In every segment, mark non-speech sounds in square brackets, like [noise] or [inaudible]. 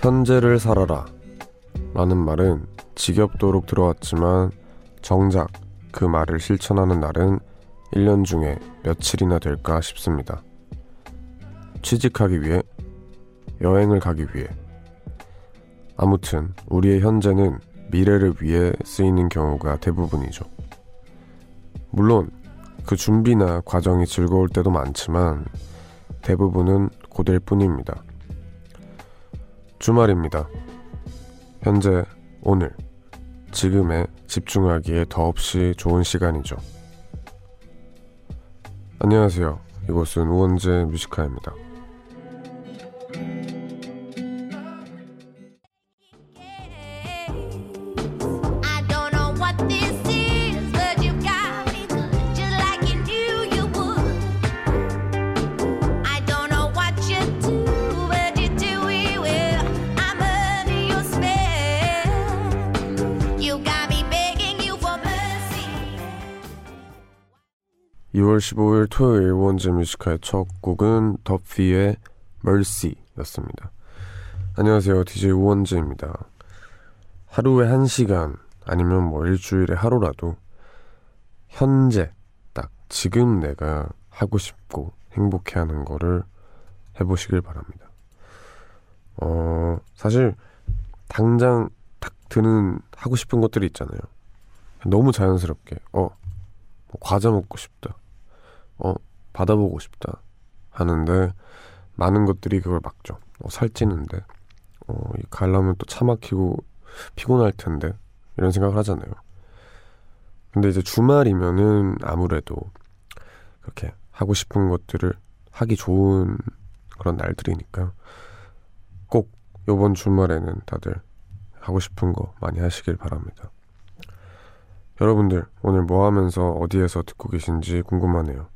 현재를 살아라 라는 말은 지겹도록 들어왔지만 정작 그 말을 실천하는 날은 1년 중에 며칠이나 될까 싶습니다. 취직하기 위해, 여행을 가기 위해. 아무튼 우리의 현재는 미래를 위해 쓰이는 경우가 대부분이죠. 물론 그 준비나 과정이 즐거울 때도 많지만 대부분은 고될 뿐입니다. 주말입니다. 현재, 오늘, 지금에 집중하기에 더없이 좋은 시간이죠. 안녕하세요. 이곳은 우원재 뮤지카입니다. 2월 15일 토요일 우원재 뮤지카의 첫 곡은 더피의 Mercy였습니다. 안녕하세요. DJ 우원재입니다. 하루에 한 시간 아니면 뭐 일주일에 하루라도 현재 딱 지금 내가 하고 싶고 행복해하는 거를 해보시길 바랍니다. 어 사실 당장 딱 드는 하고 싶은 것들이 있잖아요. 너무 자연스럽게 어뭐 과자 먹고 싶다. 어 받아보고 싶다 하는데 많은 것들이 그걸 막죠. 어, 살찌는데 어, 이 가려면 또 차 막히고 피곤할 텐데 이런 생각을 하잖아요. 근데 이제 주말이면은 아무래도 그렇게 하고 싶은 것들을 하기 좋은 그런 날들이니까 꼭 요번 주말에는 다들 하고 싶은 거 많이 하시길 바랍니다. 여러분들 오늘 뭐 하면서 어디에서 듣고 계신지 궁금하네요.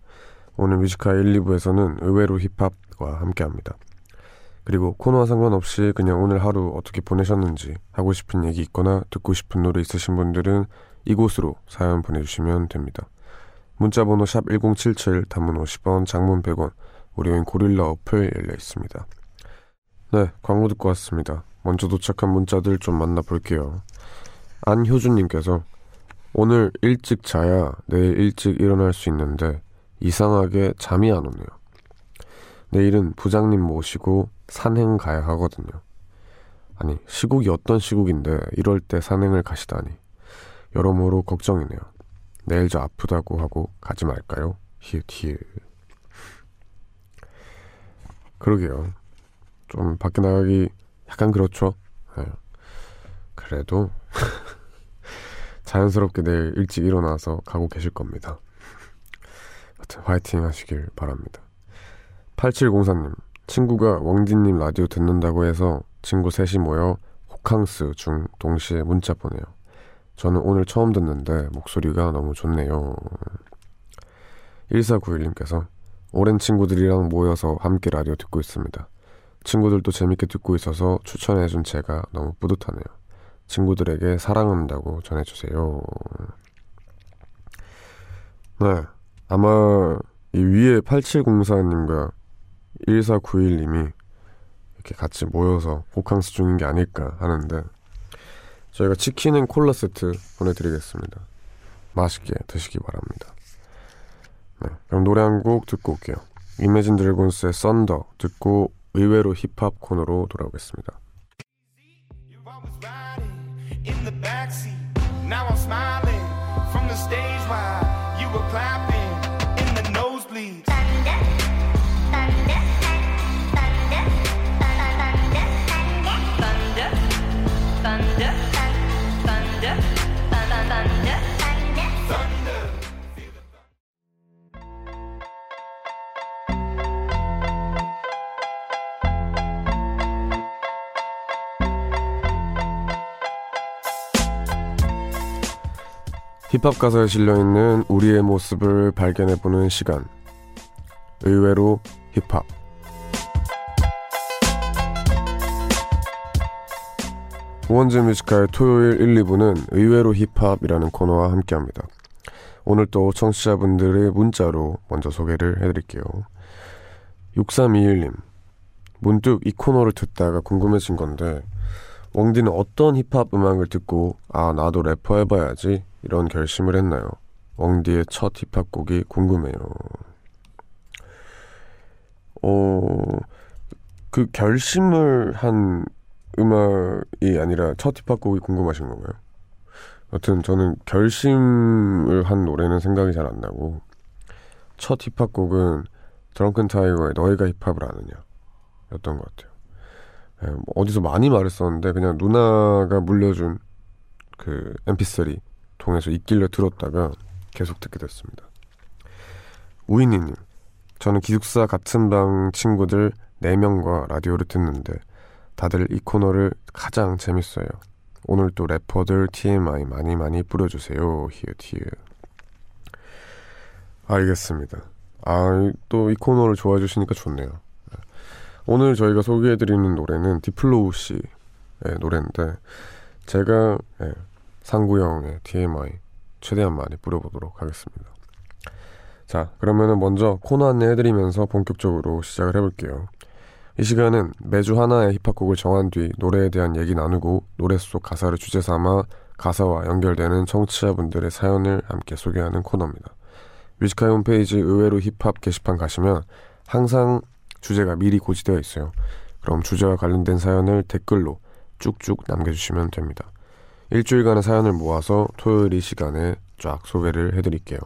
오늘 뮤지카 1, 2부에서는 의외로 힙합과 함께 합니다. 그리고 코너와 상관없이 그냥 오늘 하루 어떻게 보내셨는지 하고 싶은 얘기 있거나 듣고 싶은 노래 있으신 분들은 이곳으로 사연 보내주시면 됩니다. 문자번호 샵 1077, 단문 50원, 장문 100원, 무료인 고릴라 어플 열려 있습니다. 네, 광고 듣고 왔습니다. 먼저 도착한 문자들 좀 만나볼게요. 안효준님께서 오늘 일찍 자야 내일 일찍 일어날 수 있는데 이상하게 잠이 안 오네요. 내일은 부장님 모시고 산행 가야 하거든요. 아니, 시국이 어떤 시국인데 이럴 때 산행을 가시다니. 여러모로 걱정이네요. 내일 저 아프다고 하고 가지 말까요? 히읗 히읗. 그러게요. 좀 밖에 나가기 약간 그렇죠. 네. 그래도 [laughs] 자연스럽게 내일 일찍 일어나서 가고 계실 겁니다. 하여튼 화이팅 하시길 바랍니다. 8704님, 친구가 왕진님 라디오 듣는다고 해서 친구 셋이 모여 호캉스 중 동시에 문자 보내요. 저는 오늘 처음 듣는데 목소리가 너무 좋네요. 1491님께서 오랜 친구들이랑 모여서 함께 라디오 듣고 있습니다. 친구들도 재밌게 듣고 있어서 추천해준 제가 너무 뿌듯하네요. 친구들에게 사랑한다고 전해주세요. 네. 아마 이 위에 8704님과 1491님이 이렇게 같이 모여서 호캉스 중인 게 아닐까 하는데 저희가 치킨 and 콜라 세트 보내드리겠습니다. 맛있게 드시기 바랍니다. 네, 그럼 노래 한 곡 듣고 올게요. 이매진 드래곤스의 썬더 듣고 의외로 힙합 코너로 돌아오겠습니다. Now I'm smiling from the stage while you were clapping in nosebleeds. Thunder, thunder, thunder, thunder, thunder, thunder, thunder, thunder, thunder. 힙합 가사에 실려 있는 우리의 모습을 발견해 보는 시간. 의외로 힙합. 우원재 Music High의 토요일 1, 2부는 의외로 힙합이라는 코너와 함께합니다. 오늘 또 청취자분들의 문자로 먼저 소개를 해드릴게요. 6321님. 문득 이 코너를 듣다가 궁금해진 건데 웡디는 어떤 힙합 음악을 듣고 아 나도 래퍼 해봐야지 이런 결심을 했나요? 웡디의 첫 힙합 곡이 궁금해요. 어, 그 결심을 한 음악이 아니라 첫 힙합 곡이 궁금하신 건가요? 여튼 저는 결심을 한 노래는 생각이 잘 안 나고 첫 힙합 곡은 드렁큰 타이거의 너희가 힙합을 아느냐 였던 것 같아요. 예, 뭐 어디서 많이 말했었는데 그냥 누나가 물려준 그 mp3 통해서 있길래 들었다가 계속 듣게 됐습니다. 우인이님, 저는 기숙사 같은 방 친구들 4명과 라디오를 듣는데 다들 이 코너를 가장 재밌어요. 오늘 또 래퍼들 TMI 많이 많이 뿌려주세요. 히읗 히읗. 알겠습니다. 아, 또 이 코너를 좋아해 주시니까 좋네요. 오늘 저희가 소개해드리는 노래는 Deepflow 씨의 노래인데 제가 예, 상구 형의 TMI 최대한 많이 뿌려보도록 하겠습니다. 자, 그러면은 먼저 코너 안내해드리면서 본격적으로 시작을 해볼게요. 이 시간은 매주 하나의 힙합곡을 정한 뒤 노래에 대한 얘기 나누고 노래 속 가사를 주제 삼아 가사와 연결되는 청취자분들의 사연을 함께 소개하는 코너입니다. Music High 홈페이지 의외로 힙합 게시판 가시면 항상 주제가 미리 고지되어 있어요. 그럼 주제와 관련된 사연을 댓글로 쭉쭉 남겨주시면 됩니다. 일주일간의 사연을 모아서 토요일 이 시간에 쫙 소개를 해드릴게요.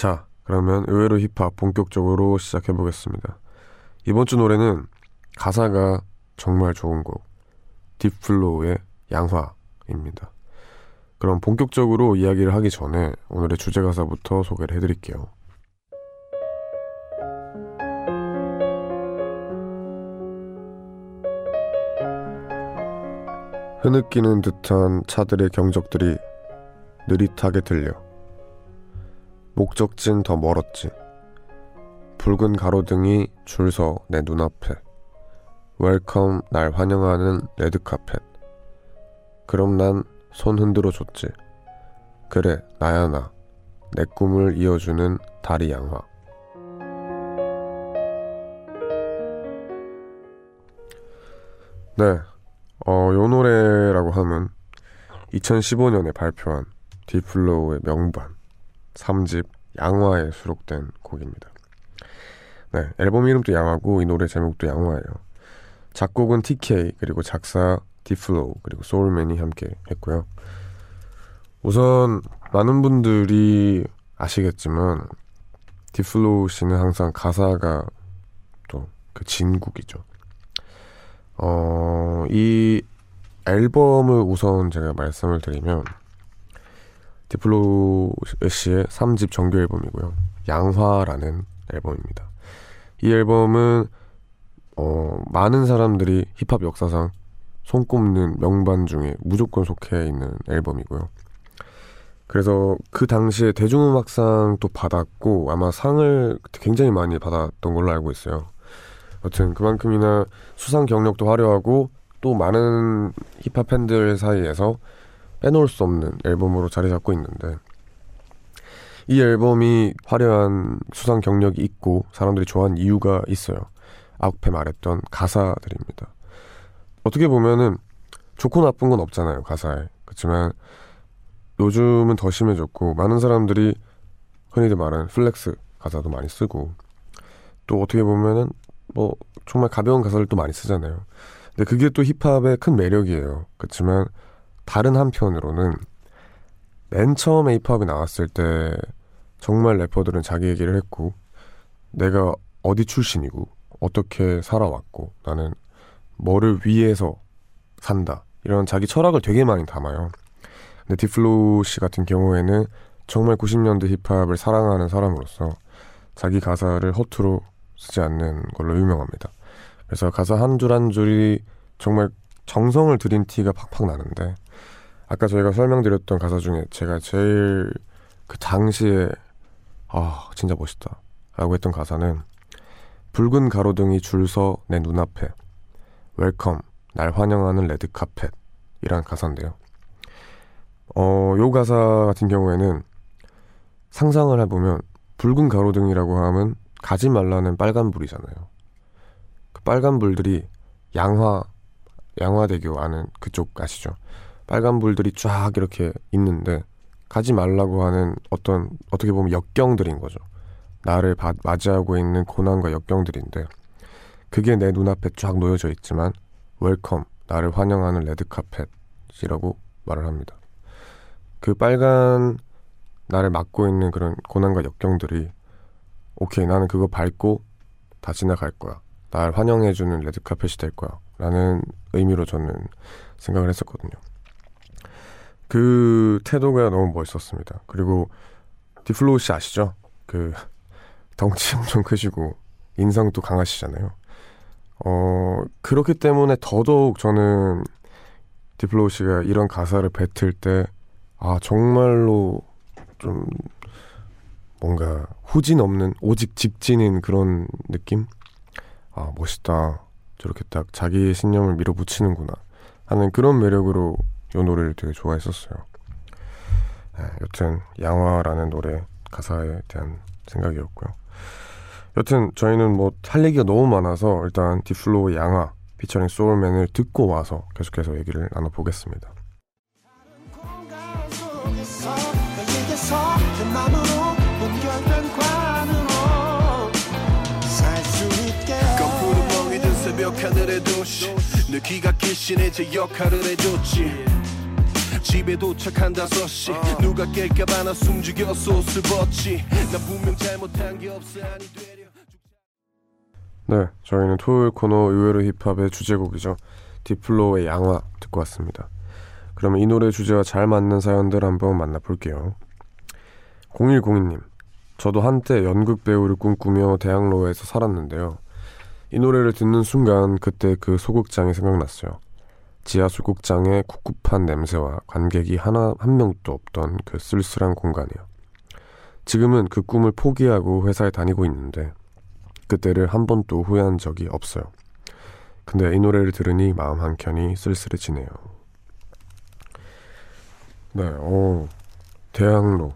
자, 그러면 의외로 힙합 본격적으로 시작해 보겠습니다. 이번 주 노래는 가사가 정말 좋은 곡, 딥플로우의 양화입니다. 그럼 본격적으로 이야기를 하기 전에 오늘의 주제 가사부터 소개를 해드릴게요. 흐느끼는 듯한 차들의 경적들이 느릿하게 들려. 목적진 더 멀었지. 붉은 가로등이 줄 서 내 눈앞에. Welcome 날 환영하는 레드카펫. 그럼 난 손 흔들어 줬지. 그래, 나야 나. 내 꿈을 이어주는 다리 양화. 네. 어, 요 노래라고 하면 2015년에 발표한 Deepflow의 명반 3집 양화에 수록된 곡입니다. 네, 앨범 이름도 양화고 이 노래 제목도 양화예요. 작곡은 TK 그리고 작사 Deepflow 그리고 Soulman이 함께 했고요. 우선 많은 분들이 아시겠지만 디플로우 씨는 항상 가사가 또 그 진국이죠. 어, 이 앨범을 우선 제가 말씀을 드리면 Deepflow 씨의 3집 정규 앨범이고요. 양화라는 앨범입니다. 이 앨범은 어, 많은 사람들이 힙합 역사상 손꼽는 명반 중에 무조건 속해 있는 앨범이고요. 그래서 그 당시에 대중음악상도 받았고 아마 상을 굉장히 많이 받았던 걸로 알고 있어요. 여튼 그만큼이나 수상 경력도 화려하고 또 많은 힙합 팬들 사이에서 빼놓을 수 없는 앨범으로 자리 잡고 있는데 이 앨범이 화려한 수상 경력이 있고 사람들이 좋아하는 이유가 있어요. 앞에 말했던 가사들입니다. 어떻게 보면은 좋고 나쁜 건 없잖아요, 가사에. 그렇지만 요즘은 더 심해졌고 많은 사람들이 흔히들 말하는 flex 가사도 많이 쓰고 또 어떻게 보면은 뭐 정말 가벼운 가사를 또 많이 쓰잖아요. 근데 그게 또 힙합의 큰 매력이에요. 그렇지만 다른 한편으로는 맨 처음에 힙합이 나왔을 때 정말 래퍼들은 자기 얘기를 했고 내가 어디 출신이고 어떻게 살아왔고 나는 뭐를 위해서 산다 이런 자기 철학을 되게 많이 담아요. 근데 Deepflow 씨 같은 경우에는 정말 90년대 힙합을 사랑하는 사람으로서 자기 가사를 허투루 쓰지 않는 걸로 유명합니다. 그래서 가사 한 줄 한 줄이 정말 정성을 들인 티가 팍팍 나는데 아까 저희가 설명드렸던 가사 중에 제가 제일 그 당시에 아 진짜 멋있다 라고 했던 가사는 붉은 가로등이 줄 서 내 눈앞에 Welcome 날 환영하는 레드 카펫 이란 가사인데요. 어, 요 가사 같은 경우에는 상상을 해보면 붉은 가로등이라고 하면 가지 말라는 빨간불이잖아요. 빨간 불들이 양화 양화대교 아는 그쪽 아시죠? 빨간 불들이 쫙 이렇게 있는데 가지 말라고 하는 어떤 어떻게 보면 역경들인 거죠. 나를 바- 맞이하고 있는 고난과 역경들인데 그게 내 눈앞에 쫙 놓여져 있지만 Welcome 나를 환영하는 레드 카펫이라고 말을 합니다. 그 빨간 나를 막고 있는 그런 고난과 역경들이 오케이 나는 그거 밟고 다 지나갈 거야. 날 환영해주는 레드카펫이 될 거야. 라는 의미로 저는 생각을 했었거든요. 그 태도가 너무 멋있었습니다. 그리고 Deepflow 씨 아시죠? 그 덩치 [laughs] 엄청 크시고 인상도 강하시잖아요. 어 그렇기 때문에 더더욱 저는 Deepflow 씨가 이런 가사를 뱉을 때 아 정말로 좀 뭔가 후진 없는 오직 직진인 그런 느낌? 아 멋있다. 저렇게 딱 자기의 신념을 밀어붙이는구나 하는 그런 매력으로 이 노래를 되게 좋아했었어요. 네, 여튼 양화라는 노래 가사에 대한 생각이었고요. 여튼 저희는 뭐 할 얘기가 너무 많아서 일단 디플로우의 양화 피처링 소울맨을 듣고 와서 계속해서 얘기를 나눠보겠습니다. 내 귀가 기신해 제 역할을 해줬지 집에 도착한 다섯 시 누가 깰까봐 나 숨죽여서 옷을 벗지 나 분명 잘못한 게 없어 아니 되려 네, 저희는 토요일 코너 의외로 힙합의 주제곡이죠. 디플로의 양화 듣고 왔습니다. 그러면 이 노래 주제와 잘 맞는 사연들 한번 만나볼게요. 0102님, 저도 한때 연극 배우를 꿈꾸며 대학로에서 살았는데요. 이 노래를 듣는 순간 그때 그 소극장이 생각났어요. 지하 소극장의 꿉꿉한 냄새와 관객이 하나 한 명도 없던 그 쓸쓸한 공간이요. 지금은 그 꿈을 포기하고 회사에 다니고 있는데 그때를 한 번도 후회한 적이 없어요. 근데 이 노래를 들으니 마음 한켠이 쓸쓸해지네요. 네, 어, 대학로.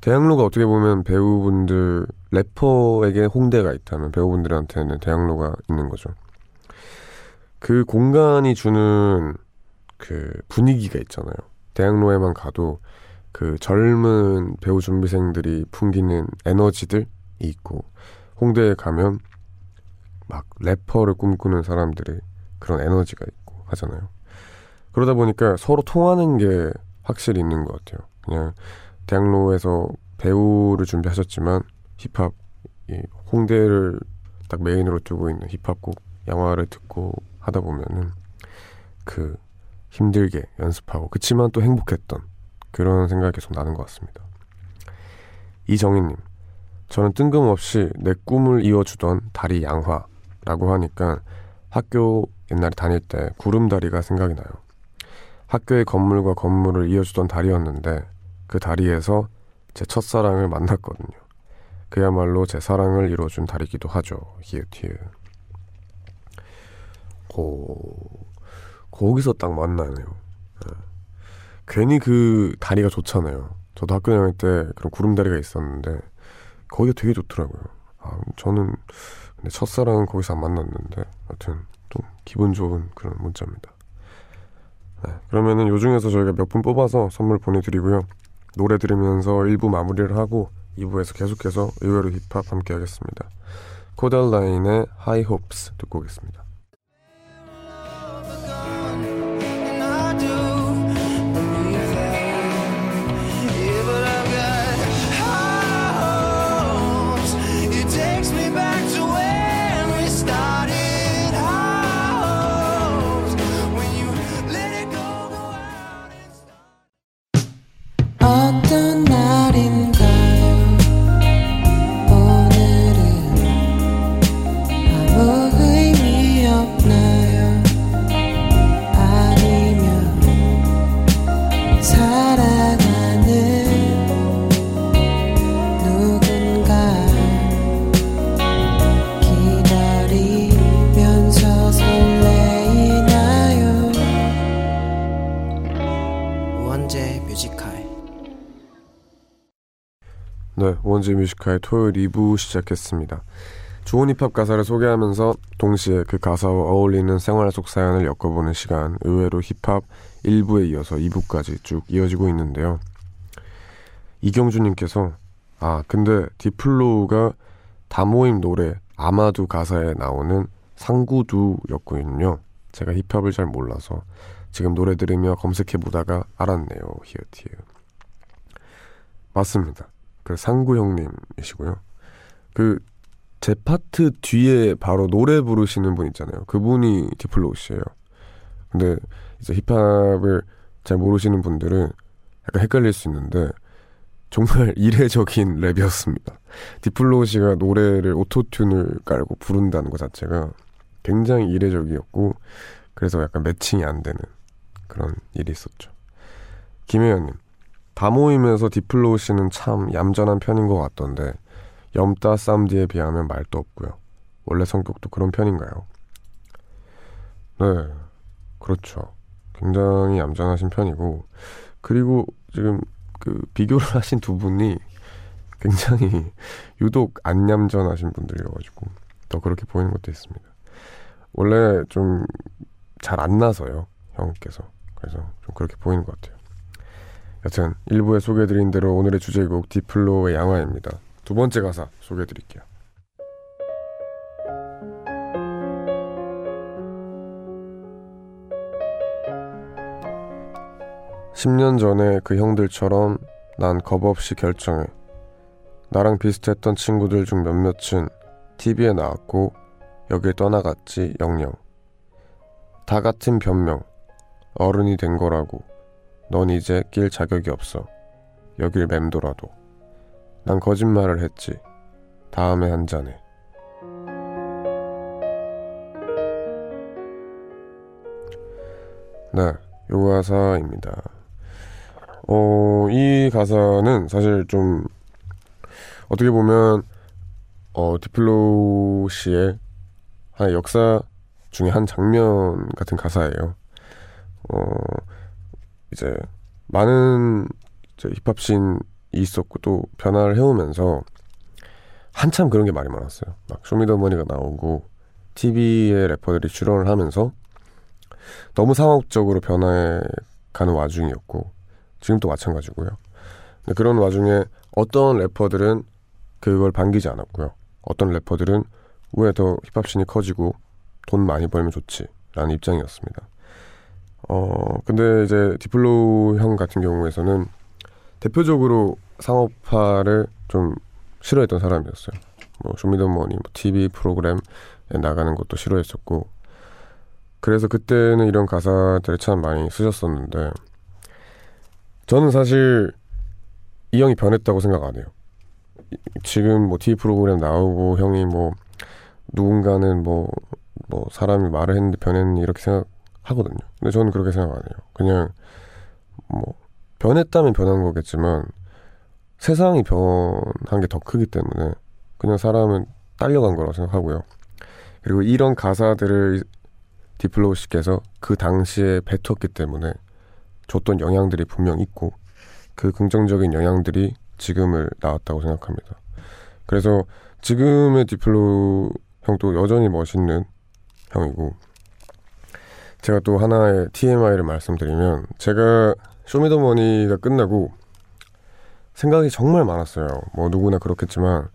대학로가 어떻게 보면 배우분들, 래퍼에게 홍대가 있다면 배우분들한테는 대학로가 있는 거죠. 그 공간이 주는 그 분위기가 있잖아요. 대학로에만 가도 그 젊은 배우 준비생들이 풍기는 에너지들이 있고, 홍대에 가면 막 래퍼를 꿈꾸는 사람들의 그런 에너지가 있고 하잖아요. 그러다 보니까 서로 통하는 게 확실히 있는 것 같아요. 그냥 대학로에서 배우를 준비하셨지만 힙합 이 홍대를 딱 메인으로 두고 있는 힙합곡 영화를 듣고 하다 보면은 그 힘들게 연습하고 그치만 또 행복했던 그런 생각이 계속 나는 것 같습니다. 이정희님 저는 뜬금없이 내 꿈을 이어주던 다리 양화라고 하니까 학교 옛날에 다닐 때 구름다리가 생각이 나요. 학교의 건물과 건물을 이어주던 다리였는데 그 다리에서 제 첫사랑을 만났거든요. 그야말로 제 사랑을 이뤄준 다리기도 하죠. 히읗히읗. 고 거기서 딱 만나네요. 예. 괜히 그 다리가 좋잖아요. 저도 학교 다닐 때 그런 구름 다리가 있었는데 거기가 되게 좋더라고요. 아, 저는 근데 첫사랑은 거기서 안 만났는데 하여튼 또 기분 좋은 그런 문자입니다. 네, 그러면은 요 중에서 저희가 몇 분 뽑아서 선물 보내드리고요. 노래 들으면서 1부 마무리를 하고 2부에서 계속해서 의외로 힙합 함께 하겠습니다. 코달라인의 하이 홉스 듣고 오겠습니다. 네, 우원재 뮤직하이 토요일 2부 시작했습니다. 좋은 힙합 가사를 소개하면서 동시에 그 가사와 어울리는 생활 속 사연을 엮어보는 시간 의외로 힙합 1부에 이어서 2부까지 쭉 이어지고 있는데요. 이경주님께서 아 근데 딥플로우가 다모임 노래 아마두 가사에 나오는 상구두였군요. 제가 힙합을 잘 몰라서 지금 노래 들으며 검색해 보다가 알았네요. 히어티에 맞습니다. 그 상구 형님이시고요. 그 제 파트 뒤에 바로 노래 부르시는 분 있잖아요. 그분이 딥플로우 씨예요. 근데 이제 힙합을 잘 모르시는 분들은 약간 헷갈릴 수 있는데 정말 [laughs] 이례적인 랩이었습니다. 딥플로우 씨가 노래를 오토튠을 깔고 부른다는 것 자체가 굉장히 이례적이었고 그래서 약간 매칭이 안 되는 그런 일이 있었죠. 김혜연님 다모임에서 딥플로우 씨는 참 얌전한 편인 것 같던데 염따 쌈디에 비하면 말도 없고요. 원래 성격도 그런 편인가요? 네, 그렇죠. 굉장히 얌전하신 편이고 그리고 지금 그 비교를 [laughs] 하신 두 분이 굉장히 유독 안 얌전하신 분들이어가지고 더 그렇게 보이는 것도 있습니다. 원래 좀 잘 안 나서요 형께서 그래서 좀 그렇게 보이는 것 같아요. 여튼 일부에 소개해드린 대로 오늘의 주제곡 디플로의 양화입니다. 두 번째 가사 소개해드릴게요. 10년 전에 그 형들처럼 난 겁없이 결정해. 나랑 비슷했던 친구들 중 몇몇은 TV에 나왔고 여길 떠나갔지 영영. 다 같은 변명. 어른이 된 거라고. 넌 이제 낄 자격이 없어. 여길 맴돌아도. 난 거짓말을 했지. 다음에 한 잔해. 네, 요 가사입니다. 어, 이 가사는 사실 좀 어떻게 보면 어, 딥플로우 씨의 하나의 역사 중에 한 장면 같은 가사예요. 어, 이제 많은 이제 힙합씬이 있었고 또 변화를 해오면서 한참 그런 게 많이 많았어요. 막 쇼미더머니가 나오고 TV의 래퍼들이 출연을 하면서 너무 상업적으로 변화해 가는 와중이었고 지금도 마찬가지고요. 근데 그런 와중에 어떤 래퍼들은 그걸 반기지 않았고요. 어떤 래퍼들은 왜 더 힙합씬이 커지고 돈 많이 벌면 좋지 라는 입장이었습니다. 어 근데 이제 딥플로우 형 같은 경우에서는 대표적으로 상업화를 좀 싫어했던 사람이었어요. 뭐 쇼미더머니, 뭐 TV 프로그램에 나가는 것도 싫어했었고 그래서 그때는 이런 가사들을 참 많이 쓰셨었는데 저는 사실 이 형이 변했다고 생각 안 해요. 이- 지금 뭐 TV 프로그램 나오고 형이 뭐 누군가는 뭐, 뭐 사람이 말을 했는데 변했니 이렇게 생각 하거든요. 근데 저는 그렇게 생각 안 해요. 그냥 뭐 변했다면 변한 거겠지만 세상이 변한 게 더 크기 때문에 그냥 사람은 딸려간 거라고 생각하고요. 그리고 이런 가사들을 딥플로우 씨께서 그 당시에 뱉었기 때문에 줬던 영향들이 분명 있고 그 긍정적인 영향들이 지금을 낳았다고 생각합니다. 그래서 지금의 딥플로우 형도 여전히 멋있는 형이고 제가 또 하나의 TMI를 말씀드리면 제가 쇼미더머니가 끝나고 생각이 정말 많았어요. 뭐 누구나 그렇겠지만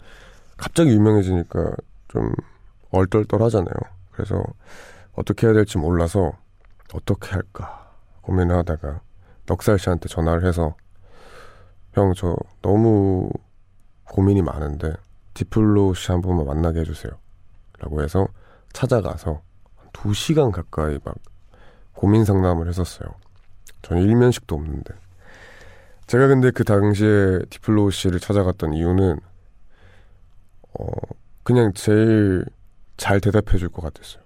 갑자기 유명해지니까 좀 얼떨떨하잖아요. 그래서 어떻게 해야 될지 몰라서 어떻게 할까 고민을 하다가 넉살 씨한테 전화를 해서 형 저 너무 고민이 많은데 디플로 씨 한 번만 만나게 해주세요 라고 해서 찾아가서 한 2시간 가까이 막 고민 상담을 했었어요. 저는 일면식도 없는데. 제가 근데 그 당시에 디플로 씨를 찾아갔던 이유는 어 그냥 제일 잘 대답해 줄 것 같았어요.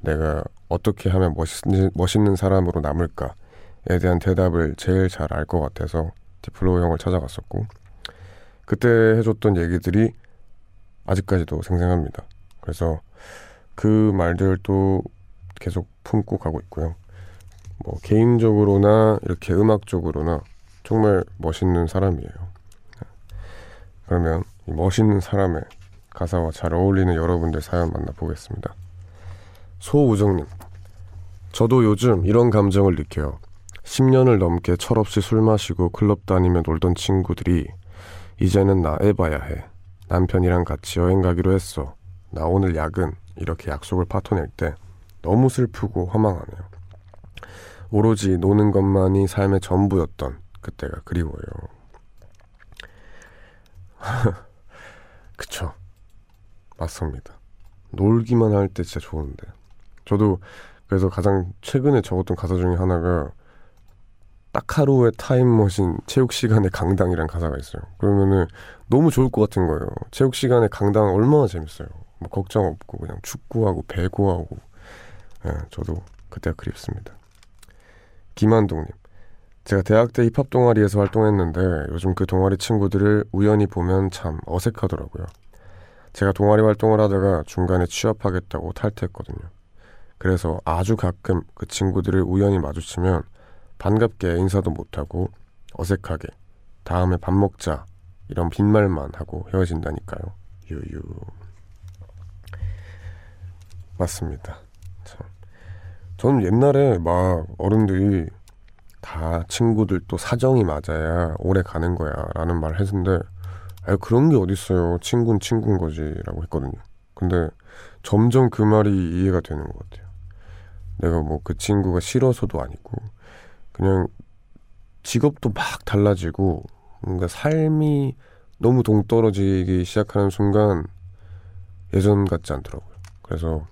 내가 어떻게 하면 멋있는, 멋있는 사람으로 남을까에 대한 대답을 제일 잘 알 것 같아서 디플로 형을 찾아갔었고 그때 해줬던 얘기들이 아직까지도 생생합니다. 그래서 그 말들도 계속 품고 가고 있고요. 뭐 개인적으로나 이렇게 음악적으로나 정말 멋있는 사람이에요. 그러면 이 멋있는 사람의 가사와 잘 어울리는 여러분들 사연 만나보겠습니다. 소우정님, 저도 요즘 이런 감정을 느껴요. 10년을 넘게 철없이 술 마시고 클럽 다니며 놀던 친구들이 이제는 나 해봐야 해. 남편이랑 같이 여행 가기로 했어. 나 오늘 야근. 이렇게 약속을 파토낼 때 너무 슬프고 허망하네요. 오로지 노는 것만이 삶의 전부였던 그때가 그리워요. [laughs] 그쵸. 맞습니다. 놀기만 할 때 진짜 좋은데. 저도 그래서 가장 최근에 적었던 가사 중에 하나가 딱 하루의 타임머신 체육 시간의 강당이란 가사가 있어요. 그러면은 너무 좋을 것 같은 거예요. 체육 시간에 강당 얼마나 재밌어요. 뭐 걱정 없고 그냥 축구하고 배구하고. 예, 저도 그때가 그립습니다. 김한동님. 제가 대학 때 힙합 동아리에서 활동했는데 요즘 그 동아리 친구들을 우연히 보면 참 어색하더라고요. 제가 동아리 활동을 하다가 중간에 취업하겠다고 탈퇴했거든요. 그래서 아주 가끔 그 친구들을 우연히 마주치면 반갑게 인사도 못하고 어색하게 다음에 밥 먹자 이런 빈말만 하고 헤어진다니까요. 유유. 맞습니다. 참. 저는 옛날에 막 어른들이 다 친구들 또 사정이 맞아야 오래 가는 거야 라는 말을 했는데 아 그런 게 어딨어요. 친구는 친구인 거지 라고 했거든요. 근데 점점 그 말이 이해가 되는 것 같아요. 내가 뭐 그 친구가 싫어서도 아니고 그냥 직업도 막 달라지고 뭔가 삶이 너무 동떨어지기 시작하는 순간 예전 같지 않더라고요. 그래서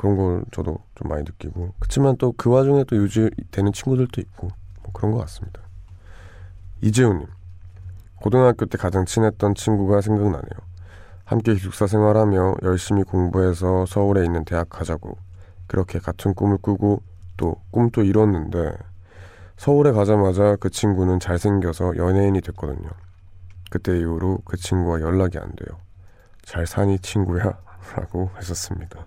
그런 걸 저도 좀 많이 느끼고 그렇지만 또 그 와중에 또 유지 되는 친구들도 있고 뭐 그런 것 같습니다. 이재훈님 고등학교 때 가장 친했던 친구가 생각나네요. 함께 기숙사 생활하며 열심히 공부해서 서울에 있는 대학 가자고 그렇게 같은 꿈을 꾸고 또 꿈도 이뤘는데 서울에 가자마자 그 친구는 잘생겨서 연예인이 됐거든요. 그때 이후로 그 친구와 연락이 안 돼요. 잘 사니 친구야? [laughs] 라고 하셨습니다.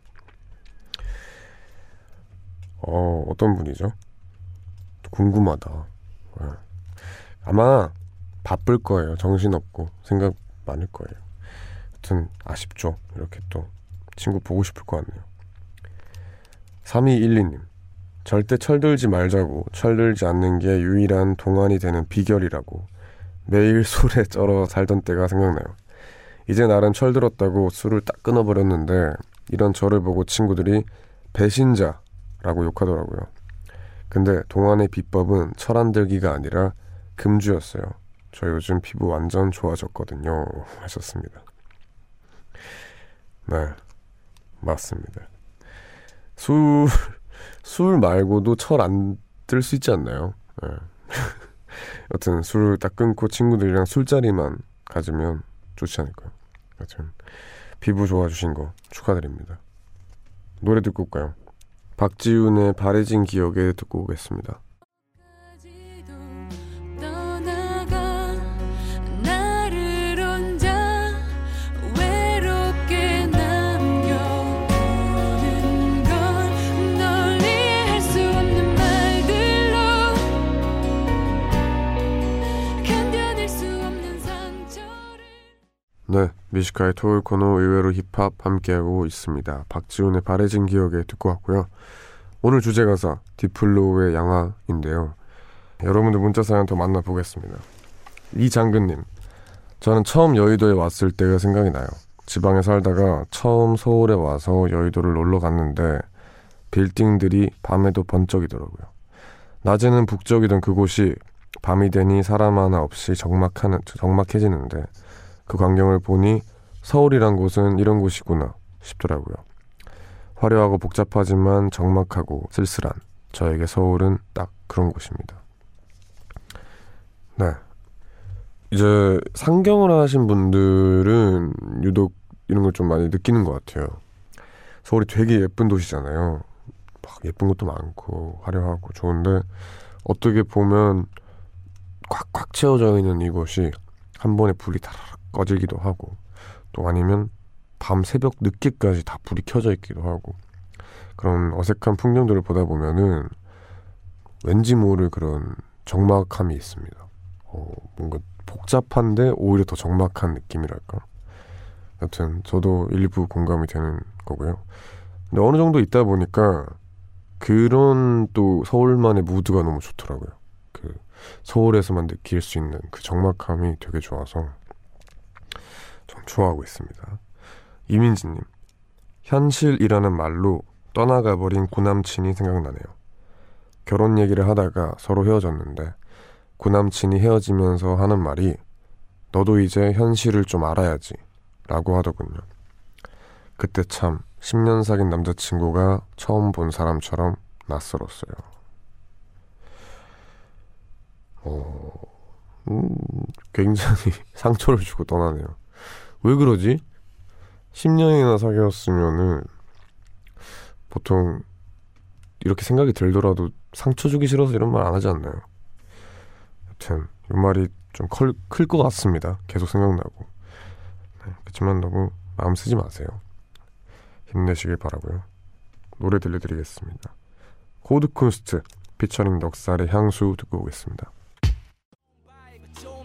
어, 어떤 분이죠? 궁금하다. 예. 아마 바쁠 거예요. 정신없고 생각 많을 거예요. 하여튼 아쉽죠. 이렇게 또 친구 보고 싶을 것 같네요. 3212님. 절대 철들지 말자고 철들지 않는 게 유일한 동안이 되는 비결이라고 매일 [laughs] 술에 쩔어 살던 때가 생각나요. 이제 나름 철들었다고 술을 딱 끊어버렸는데 이런 저를 보고 친구들이 배신자 라고 욕하더라고요. 근데 동안의 비법은 철안 들기가 아니라 금주였어요. 저 요즘 피부 완전 좋아졌거든요. [laughs] 하셨습니다. 네, 맞습니다. 술, [laughs] 술 말고도 철 안 들 수 있지 않나요? 네. [laughs] 여튼 술을 딱 끊고 친구들이랑 술자리만 가지면 좋지 않을까요? 여튼 피부 좋아주신 거 축하드립니다. 노래 듣고 올까요? 박지훈의 바래진 기억에 듣고 오겠습니다. 네, 뮤직하이 토요일 코너 의외로 힙합 함께하고 있습니다. 박지훈의 바래진 기억에 듣고 왔고요. 오늘 주제 가사 딥플로우의 양화인데요. 여러분들 문자 사연 더 만나보겠습니다. 이장근님, 저는 처음 여의도에 왔을 때가 생각이 나요. 지방에 살다가 처음 서울에 와서 여의도를 놀러 갔는데 빌딩들이 밤에도 번쩍이더라고요. 낮에는 북적이던 그곳이 밤이 되니 사람 하나 없이 적막하는, 적막해지는데 그 광경을 보니 서울이란 곳은 이런 곳이구나 싶더라고요. 화려하고 복잡하지만 적막하고 쓸쓸한 저에게 서울은 딱 그런 곳입니다. 네. 이제 상경을 하신 분들은 유독 이런 걸 좀 많이 느끼는 것 같아요. 서울이 되게 예쁜 도시잖아요. 막 예쁜 것도 많고 화려하고 좋은데 어떻게 보면 꽉꽉 채워져 있는 이곳이 한 번에 불이 다라락 꺼지기도 하고 또 아니면 밤 새벽 늦게까지 다 불이 켜져 있기도 하고 그런 어색한 풍경들을 보다 보면은 왠지 모를 그런 적막함이 있습니다. 어, 뭔가 복잡한데 오히려 더 적막한 느낌이랄까. 여튼 저도 일부 공감이 되는 거고요. 근데 어느 정도 있다 보니까 그런 또 서울만의 무드가 너무 좋더라고요. 그 서울에서만 느낄 수 있는 그 적막함이 되게 좋아서 좀 좋아하고 있습니다. 이민지님, 현실이라는 말로 떠나가버린 구남친이 생각나네요. 결혼 얘기를 하다가 서로 헤어졌는데 구남친이 헤어지면서 하는 말이 너도 이제 현실을 좀 알아야지 라고 하더군요. 그때 참 10년 사귄 남자친구가 처음 본 사람처럼 낯설었어요. 어, 음, 굉장히 [laughs] 상처를 주고 떠나네요. 왜 그러지? 10년이나 사귀었으면은 보통 이렇게 생각이 들더라도 상처 주기 싫어서 이런 말 안 하지 않나요? 여튼 이 말이 좀 클 것 같습니다. 계속 생각나고. 네, 그렇지만 너무 마음 쓰지 마세요. 힘내시길 바라고요. 노래 들려드리겠습니다. 코드쿤스트 피처링 넉살의 향수 듣고 오겠습니다.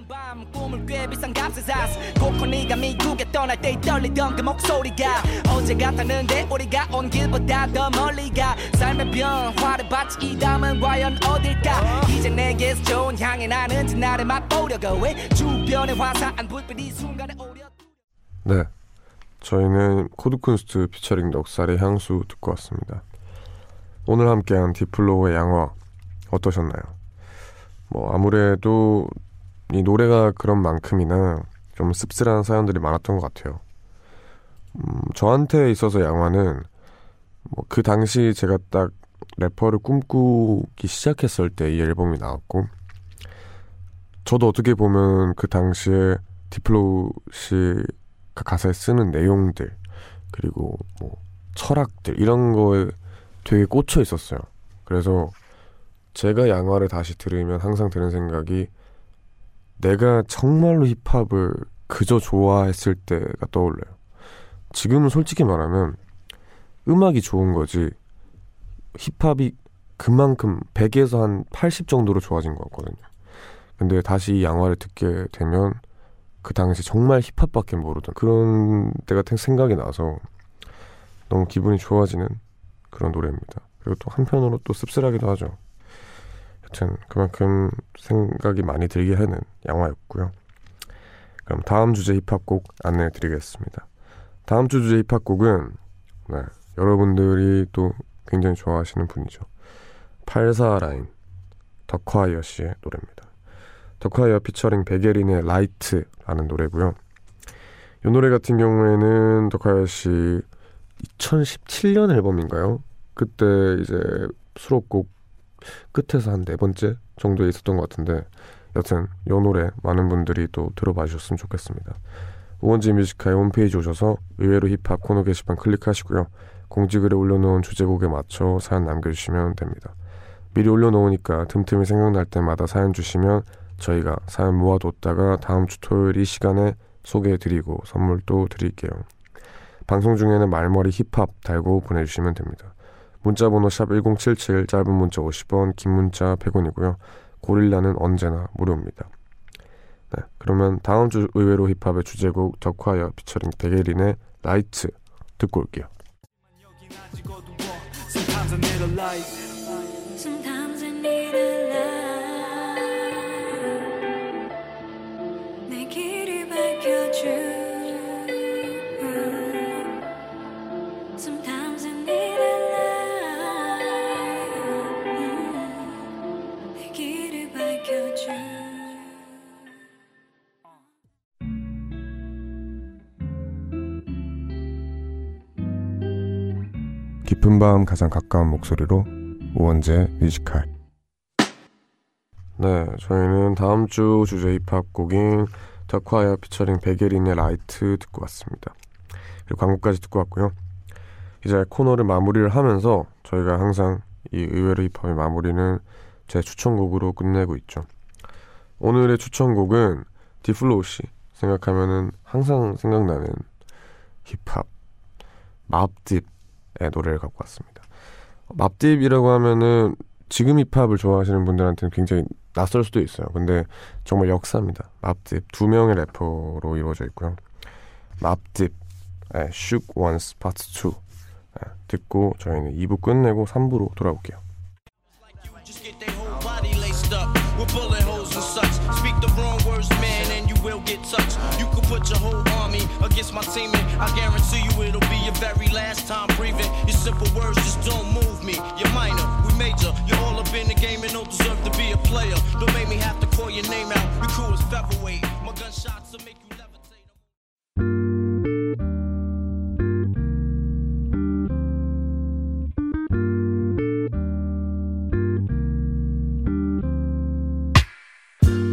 밤 꿈을 꽤 비싼 값에 샀어 꼭고 네가 미국에 떠날 때 떨리던 그 목소리가 어제 같았는데 우리가 온 길보다 더 멀리 가 삶의 변화를 받지 이 다음은 과연 어딜까 이제 내게서 좋은 향이 나는지 나를 맛보려고 해 주변에 화사한 불빛이 순간에 오려 네. 저희는 코드쿤스트 피처링 넉살의 향수 듣고 왔습니다. 오늘 함께한 딥플로우의 양화 어떠셨나요? 뭐 아무래도 이 노래가 그런 만큼이나 좀 씁쓸한 사연들이 많았던 것 같아요. 음, 저한테 있어서 양화는 뭐 그 당시 제가 딱 래퍼를 꿈꾸기 시작했을 때 이 앨범이 나왔고 저도 어떻게 보면 그 당시에 딥플로우 씨 그 가사에 쓰는 내용들 그리고 뭐 철학들 이런 거에 되게 꽂혀 있었어요. 그래서 제가 양화를 다시 들으면 항상 드는 생각이 내가 정말로 힙합을 그저 좋아했을 때가 떠올라요. 지금은 솔직히 말하면 음악이 좋은 거지 힙합이 그만큼 100에서 한 80 정도로 좋아진 것 같거든요. 근데 다시 이 양화를 듣게 되면 그 당시 정말 힙합밖에 모르던 그런 때가 생각이 나서 너무 기분이 좋아지는 그런 노래입니다. 그리고 또 한편으로 또 씁쓸하기도 하죠. 여튼 그만큼 생각이 많이 들게 하는 양화였고요. 그럼 다음 주제 힙합곡 안내해 드리겠습니다. 다음 주 주제 힙합곡은 네, 여러분들이 또 굉장히 좋아하시는 분이죠. 84라인 더콰이엇 씨의 노래입니다. 더콰이엇 피처링 베게린의 Light라는 노래고요. 이 노래 같은 경우에는 더콰이엇 씨 2017년 앨범인가요? 그때 이제 수록곡 끝에서 한 네 번째 정도에 있었던 것 같은데 여튼 이 노래 많은 분들이 또 들어봐 주셨으면 좋겠습니다. 우원재 뮤직하이 홈페이지 오셔서 의외로 힙합 코너 게시판 클릭하시고요. 공지글에 올려놓은 주제곡에 맞춰 사연 남겨주시면 됩니다. 미리 올려놓으니까 틈틈이 생각날 때마다 사연 주시면 저희가 사연 모아뒀다가 다음 주 토요일 이 시간에 소개해드리고 선물도 드릴게요. 방송 중에는 말머리 힙합 달고 보내주시면 됩니다. 문자 번호 샵 1077 짧은 문자 50원 긴 문자 100원이고요. 고릴라는 언제나 무료입니다. 네, 그러면 다음 주 의외로 힙합의 주제곡 덕화여 피처링 베게린의 라이트 듣고 올게요. Sometimes I need a light Sometimes I need a light 깊은 밤 가장 가까운 목소리로 우원재 Music High. 네 저희는 다음 주 주제 힙합 곡인 덕화야 피처링 베게린의 Light 듣고 왔습니다. 그리고 광고까지 듣고 왔고요. 이제 코너를 마무리를 하면서 저희가 항상 이 의외로 힙합의 마무리는 제 추천곡으로 끝내고 있죠. 오늘의 추천곡은 딥플로우 씨 생각하면은 항상 생각나는 힙합 맙딥 의 노래를 갖고 왔습니다. 맙딥이라고 하면은 지금 힙합을 좋아하시는 분들한테는 굉장히 낯설 수도 있어요. 근데 정말 역사입니다. 맙딥 두 명의 래퍼로 이루어져 있고요. 맙딥 네, Shook Once Part 2 네, 듣고 저희는 2부 끝내고 3부로 돌아올게요. Put your whole against my team, and I guarantee you it'll be your very last time breathing. Your simple words just don't move me. You're minor, we major. You're all up in the game and don't deserve to be a player. Don't make me have to call your name out. Your crew is featherweight. My gunshots will make you levitate.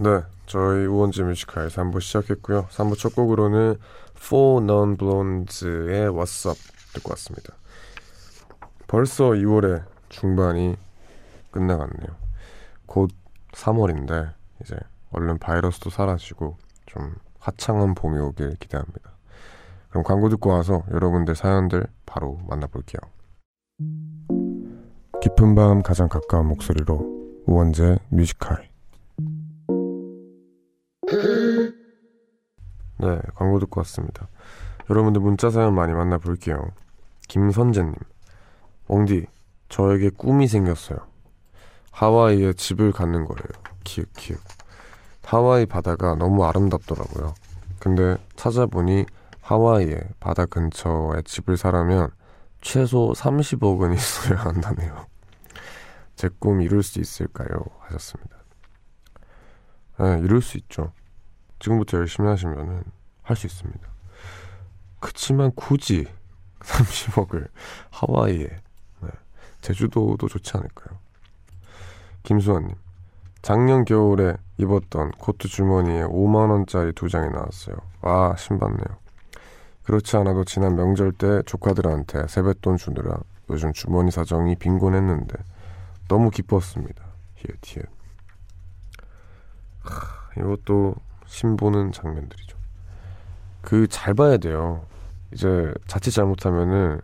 네, 저희 우원재 뮤지카의 3부 시작했고요. 3부 첫 곡으로는 Four Non Blondes의 What's Up 듣고 왔습니다. 벌써 2월의 중반이 끝나갔네요. 곧 3월인데 이제 얼른 바이러스도 사라지고 좀 화창한 봄이 오길 기대합니다. 그럼 광고 듣고 와서 여러분들 사연들 바로 만나볼게요. 깊은 밤 가장 가까운 목소리로 우원재 뮤지컬 네, 광고 듣고 왔습니다. 여러분들 문자 사연 많이 만나볼게요. 김선재님, 엉디, 저에게 꿈이 생겼어요. 하와이에 집을 갖는 거예요. 키읔, 키읔. 하와이 바다가 너무 아름답더라고요. 근데 찾아보니 하와이에 바다 근처에 집을 사려면 최소 30억은 [laughs] 있어야 한다네요. 제 꿈 이룰 수 있을까요? 하셨습니다. 네, 이룰 수 있죠. 지금부터 열심히 하시면은 할 수 있습니다. 그치만 굳이 [laughs] 30억을 하와이에 네, 제주도도 좋지 않을까요? 김수환님 작년 겨울에 입었던 코트 주머니에 5만 원짜리 두 장이 나왔어요. 아 신받네요. 그렇지 않아도 지난 명절 때 조카들한테 세뱃돈 주느라 요즘 주머니 사정이 빈곤했는데 너무 기뻤습니다. 히읗 히읗. 하, 이것도 신보는 장면들이죠. 그 잘 봐야 돼요. 이제 자칫 잘못하면은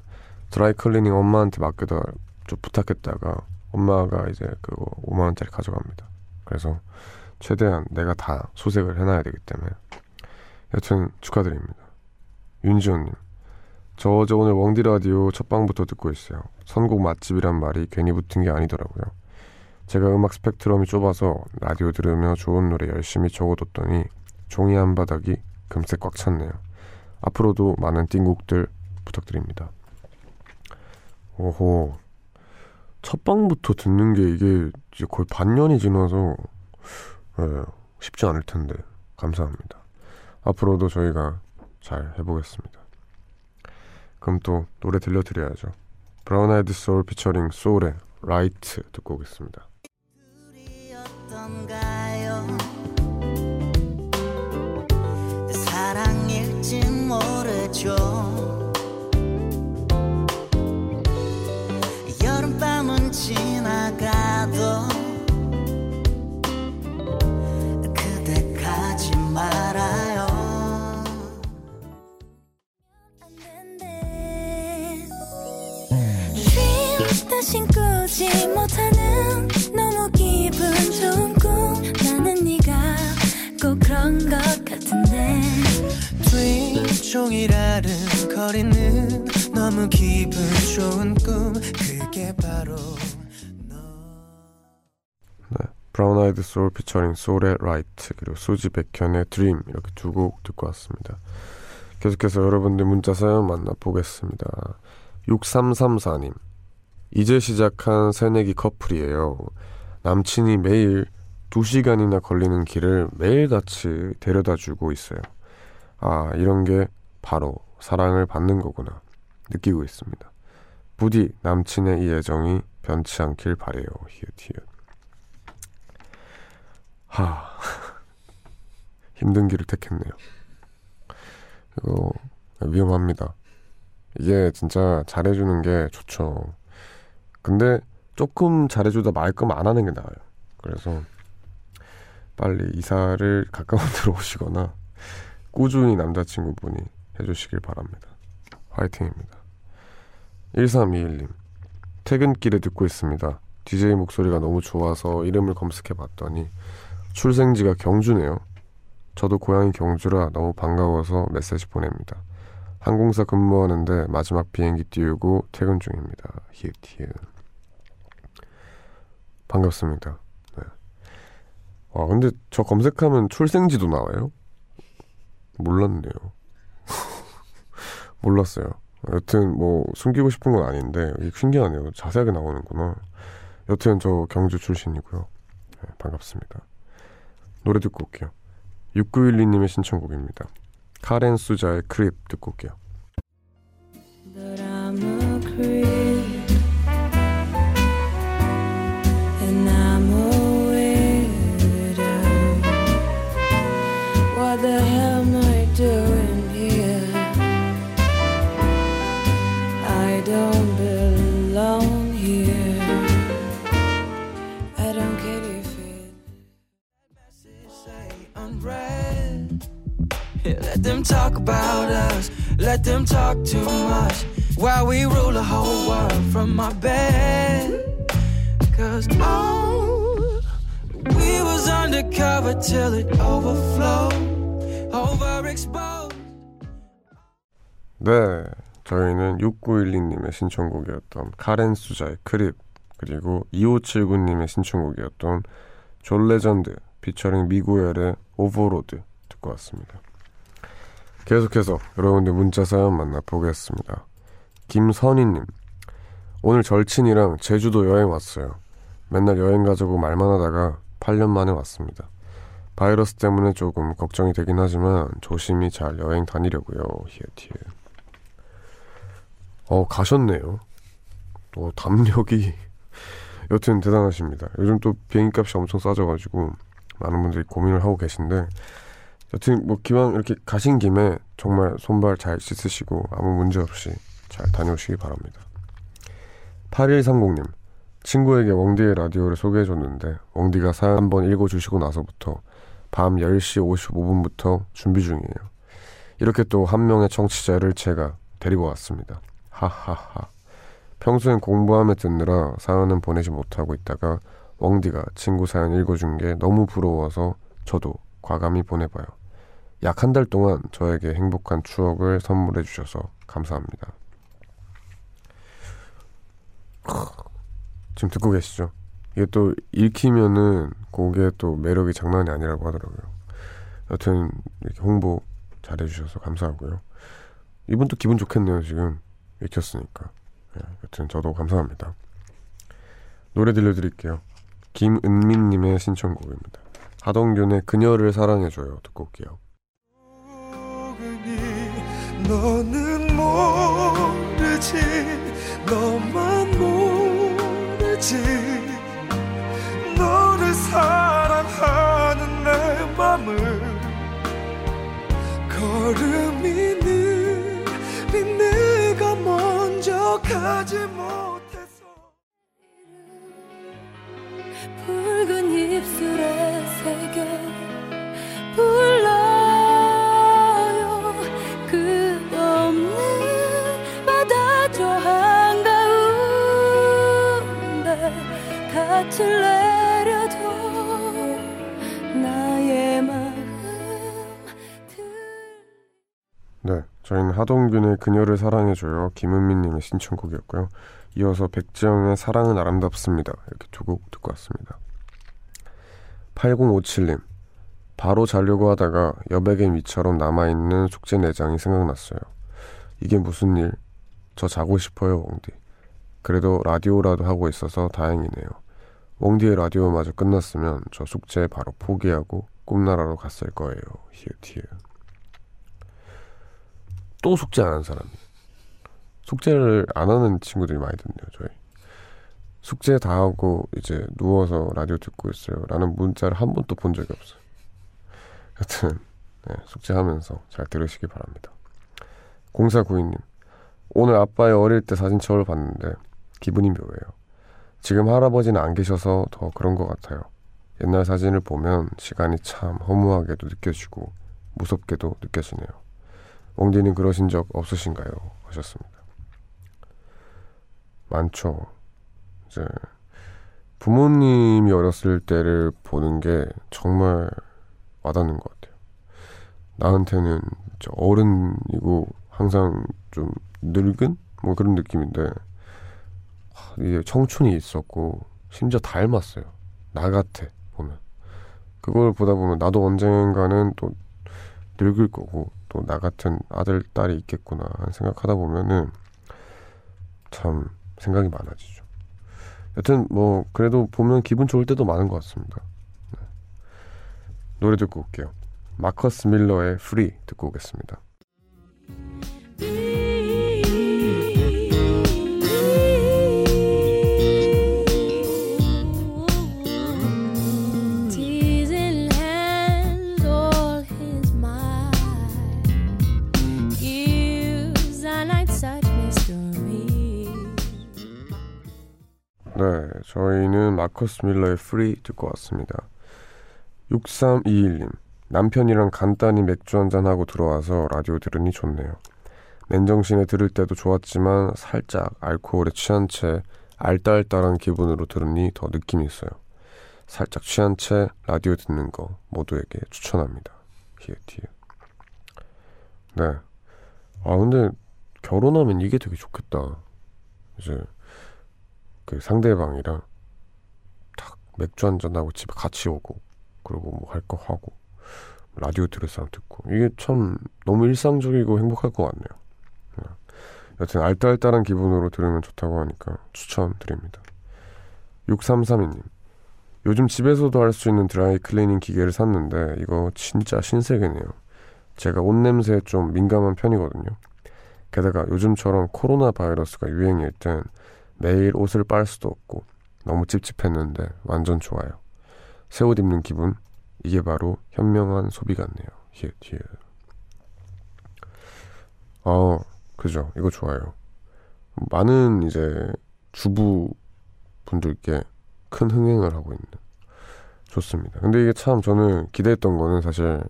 드라이클리닝 엄마한테 맡겨다 좀 부탁했다가 엄마가 이제 그거 5만 원짜리 가져갑니다. 그래서 최대한 내가 다 소색을 해놔야 되기 때문에 여튼 축하드립니다. 윤지원님 저 어제 오늘 웡디 라디오 첫 방부터 듣고 있어요. 선곡 맛집이란 말이 괜히 붙은 게 아니더라고요. 제가 음악 스펙트럼이 좁아서 라디오 들으며 좋은 노래 열심히 적어뒀더니 종이 한 바닥이 금세 꽉 찼네요. 앞으로도 많은 띵곡들 부탁드립니다. 오호. 첫 방부터 듣는 게 이게 이제 거의 반년이 지나서 예, 쉽지 않을 텐데 감사합니다. 앞으로도 저희가 잘 해보겠습니다. 그럼 또 노래 들려드려야죠. 브라운 아이드 소울 피처링 SOLE의 Right 듣고 오겠습니다. 어떤가요? 사랑일지 모르죠. 여름밤은 지나가도 종일 아른거리는 너무 기분 좋은 꿈 그게 바로 네. 브라운 아이드 소울 피처링 SOLE의 Right 그리고 수지 백현의 Dream 이렇게 두 곡 듣고 왔습니다. 계속해서 여러분들 문자 사연 만나보겠습니다. 6334님 이제 시작한 새내기 커플이에요. 남친이 매일 2시간이나 걸리는 길을 매일 같이 데려다 주고 있어요. 아 이런 게 바로 사랑을 받는 거구나 느끼고 있습니다. 부디 남친의 이 애정이 변치 않길 바래요. 히읗 히읗. 하 [laughs] 힘든 길을 택했네요. 이거 위험합니다. 이게 진짜 잘해주는 게 좋죠. 근데 조금 잘해주다 말 거면 안 하는 게 나아요. 그래서 빨리 이사를 가까운 [laughs] 데로 오시거나 꾸준히 남자친구분이 해주시길 바랍니다. 화이팅입니다. 1321님 퇴근길에 듣고 있습니다. DJ 목소리가 너무 좋아서 이름을 검색해 봤더니 출생지가 경주네요. 저도 고향이 경주라 너무 반가워서 메시지 보냅니다. 항공사 근무하는데 마지막 비행기 띄우고 퇴근 중입니다. 히읗 히읗. 반갑습니다. 네. 와 근데 저 검색하면 출생지도 나와요? 몰랐네요. 몰랐어요. 여튼 뭐 숨기고 싶은 건 아닌데 신기하네요. 자세하게 나오는구나. 여튼 저 경주 출신이고요. 네, 반갑습니다. 노래 듣고 올게요. 6912님의 신청곡입니다. 카렌 수자의 크립 듣고 올게요. 네, 저희는 6912님의 신청곡이었던 카렌 수자의 Creep 그리고 2579님의 신청곡이었던 존 레전드 피처링 미구엘의 Overload 듣고 왔습니다. 계속해서 여러분들 문자 사연 만나보겠습니다. 김선희님 오늘 절친이랑 제주도 여행 왔어요. 맨날 여행 가자고 말만 하다가 8년 만에 왔습니다. 바이러스 때문에 조금 걱정이 되긴 하지만 조심히 잘 여행 다니려고요. 히읗히읗. 어 가셨네요. 어 담력이 [laughs] 여튼 대단하십니다. 요즘 또 비행값이 엄청 싸져가지고 많은 분들이 고민을 하고 계신데 여튼 뭐 기왕 이렇게 가신 김에 정말 손발 잘 씻으시고 아무 문제 없이 잘 다녀오시기 바랍니다. 8130님 친구에게 웡디의 라디오를 소개해줬는데 웡디가 사연 한번 읽어주시고 나서부터 밤 10시 55분부터 준비 중이에요. 이렇게 또 한 명의 청취자를 제가 데리고 왔습니다. 하하하. 평소엔 공부하며 듣느라 사연은 보내지 못하고 있다가 웡디가 친구 사연 읽어준 게 너무 부러워서 저도 과감히 보내봐요. 약 한 달 동안 저에게 행복한 추억을 선물해 주셔서 감사합니다. 지금 듣고 계시죠? 이게 또 읽히면은 그게 또 매력이 장난이 아니라고 하더라고요. 여튼 이렇게 홍보 잘해주셔서 감사하고요. 이분 도 기분 좋겠네요 지금 읽혔으니까. 예, 여튼 저도 감사합니다. 노래 들려드릴게요. 김은민님의 신청곡입니다. 하동균의 그녀를 사랑해줘요. 듣고 올게요. 너는 모르지 너만 모르지 너를 사랑하는 내 맘을 걸음이 가지 못 하동균의 그녀를 사랑해줘요. 김은민님의 신청곡이었고요. 이어서 백지영의 사랑은 아름답습니다. 이렇게 두 곡 듣고 왔습니다. 8057님, 바로 자려고 하다가 여백의 위처럼 남아있는 숙제 내장이 생각났어요. 이게 무슨 일? 저 자고 싶어요, 웡디. 그래도 라디오라도 하고 있어서 다행이네요. 웡디의 라디오마저 끝났으면 저 숙제 바로 포기하고 꿈나라로 갔을 거예요. 히읗 히읗. 또 숙제 안한 사람이. 숙제를 안 하는 친구들이 많이 듣네요, 저희. 숙제 다 하고 이제 누워서 라디오 듣고 있어요. 라는 문자를 한 번도 본 적이 없어요. 여튼, 네, 숙제하면서 잘 들으시기 바랍니다. 0492님, 오늘 아빠의 어릴 때 사진첩을 봤는데 기분이 묘해요. 지금 할아버지는 안 계셔서 더 그런 것 같아요. 옛날 사진을 보면 시간이 참 허무하게도 느껴지고 무섭게도 느껴지네요. 웡디는 그러신 적 없으신가요? 하셨습니다. 많죠. 이제 부모님이 어렸을 때를 보는 게 정말 와닿는 것 같아요. 나한테는 어른이고 항상 좀 늙은 뭐 그런 느낌인데 하, 이게 청춘이 있었고 심지어 닮았어요. 나 같아 보면 그걸 보다 보면 나도 언젠가는 또 늙을 거고 또 나 같은 아들 딸이 있겠구나 생각하다 보면은 참 생각이 많아지죠. 여튼 뭐 그래도 보면 기분 좋을 때도 많은 것 같습니다. 네. 노래 듣고 올게요. 마커스 밀러의 Free 듣고 오겠습니다. 네, 저희는 마커스 밀러의 Free 듣고 왔습니다. 6321님, 남편이랑 간단히 맥주 한잔 하고 들어와서 라디오 들으니 좋네요. 맨정신에 들을 때도 좋았지만 살짝 알코올에 취한 채 알딸딸한 기분으로 들으니 더 느낌이 있어요. 살짝 취한 채 라디오 듣는 거 모두에게 추천합니다. 히에 티에. 네. 아, 근데 결혼하면 이게 되게 좋겠다. 이제 그 상대방이랑 딱 맥주 한잔 하고 집에 같이 오고 그리고 뭐 할 거 하고 라디오 들을 사람 듣고 이게 참 너무 일상적이고 행복할 것 같네요. 네. 여튼 알딸딸한 기분으로 들으면 좋다고 하니까 추천드립니다. 6332님 요즘 집에서도 할 수 있는 드라이 클리닝 기계를 샀는데 이거 진짜 신세계네요. 제가 옷 냄새에 좀 민감한 편이거든요. 게다가 요즘처럼 코로나 바이러스가 유행일 땐 매일 옷을 빨 수도 없고 너무 찝찝했는데 완전 좋아요. 새 옷 입는 기분 이게 바로 현명한 소비 같네요. 히읗 히읗. 어 그죠 이거 좋아요. 많은 이제 주부 분들께 큰 흥행을 하고 있는 좋습니다. 근데 이게 참 저는 기대했던 거는 사실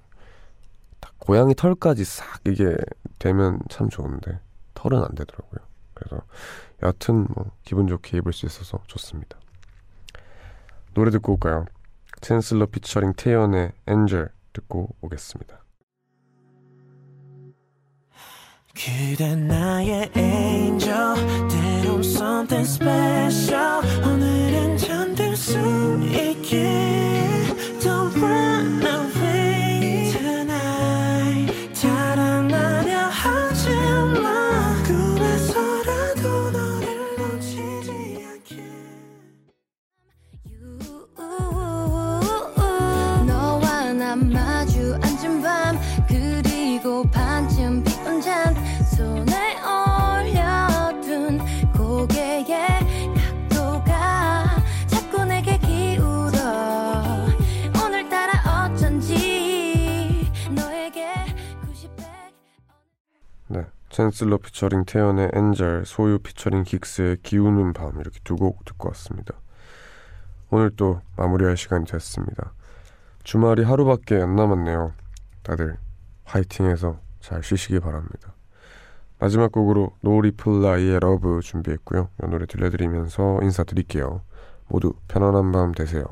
딱 고양이 털까지 싹 이게 되면 참 좋은데 털은 안 되더라고요. 그래서 여하튼 뭐 기분 좋게 입을 수 있어서 좋습니다. 노래 듣고 올까요? 챈슬러 피처링 태연의 엔젤 듣고 오겠습니다. 그댄 나의 angel 때론 something special 챈슬러 피처링 태연의 Angel, 소유 피처링 긱스의 기우는 밤 이렇게 두 곡 듣고 왔습니다. 오늘 또 마무리할 시간이 됐습니다. 주말이 하루밖에 안 남았네요. 다들 화이팅해서 잘 쉬시기 바랍니다. 마지막 곡으로 노리플라이의 Love 준비했고요. 이 노래 들려드리면서 인사드릴게요. 모두 편안한 밤 되세요.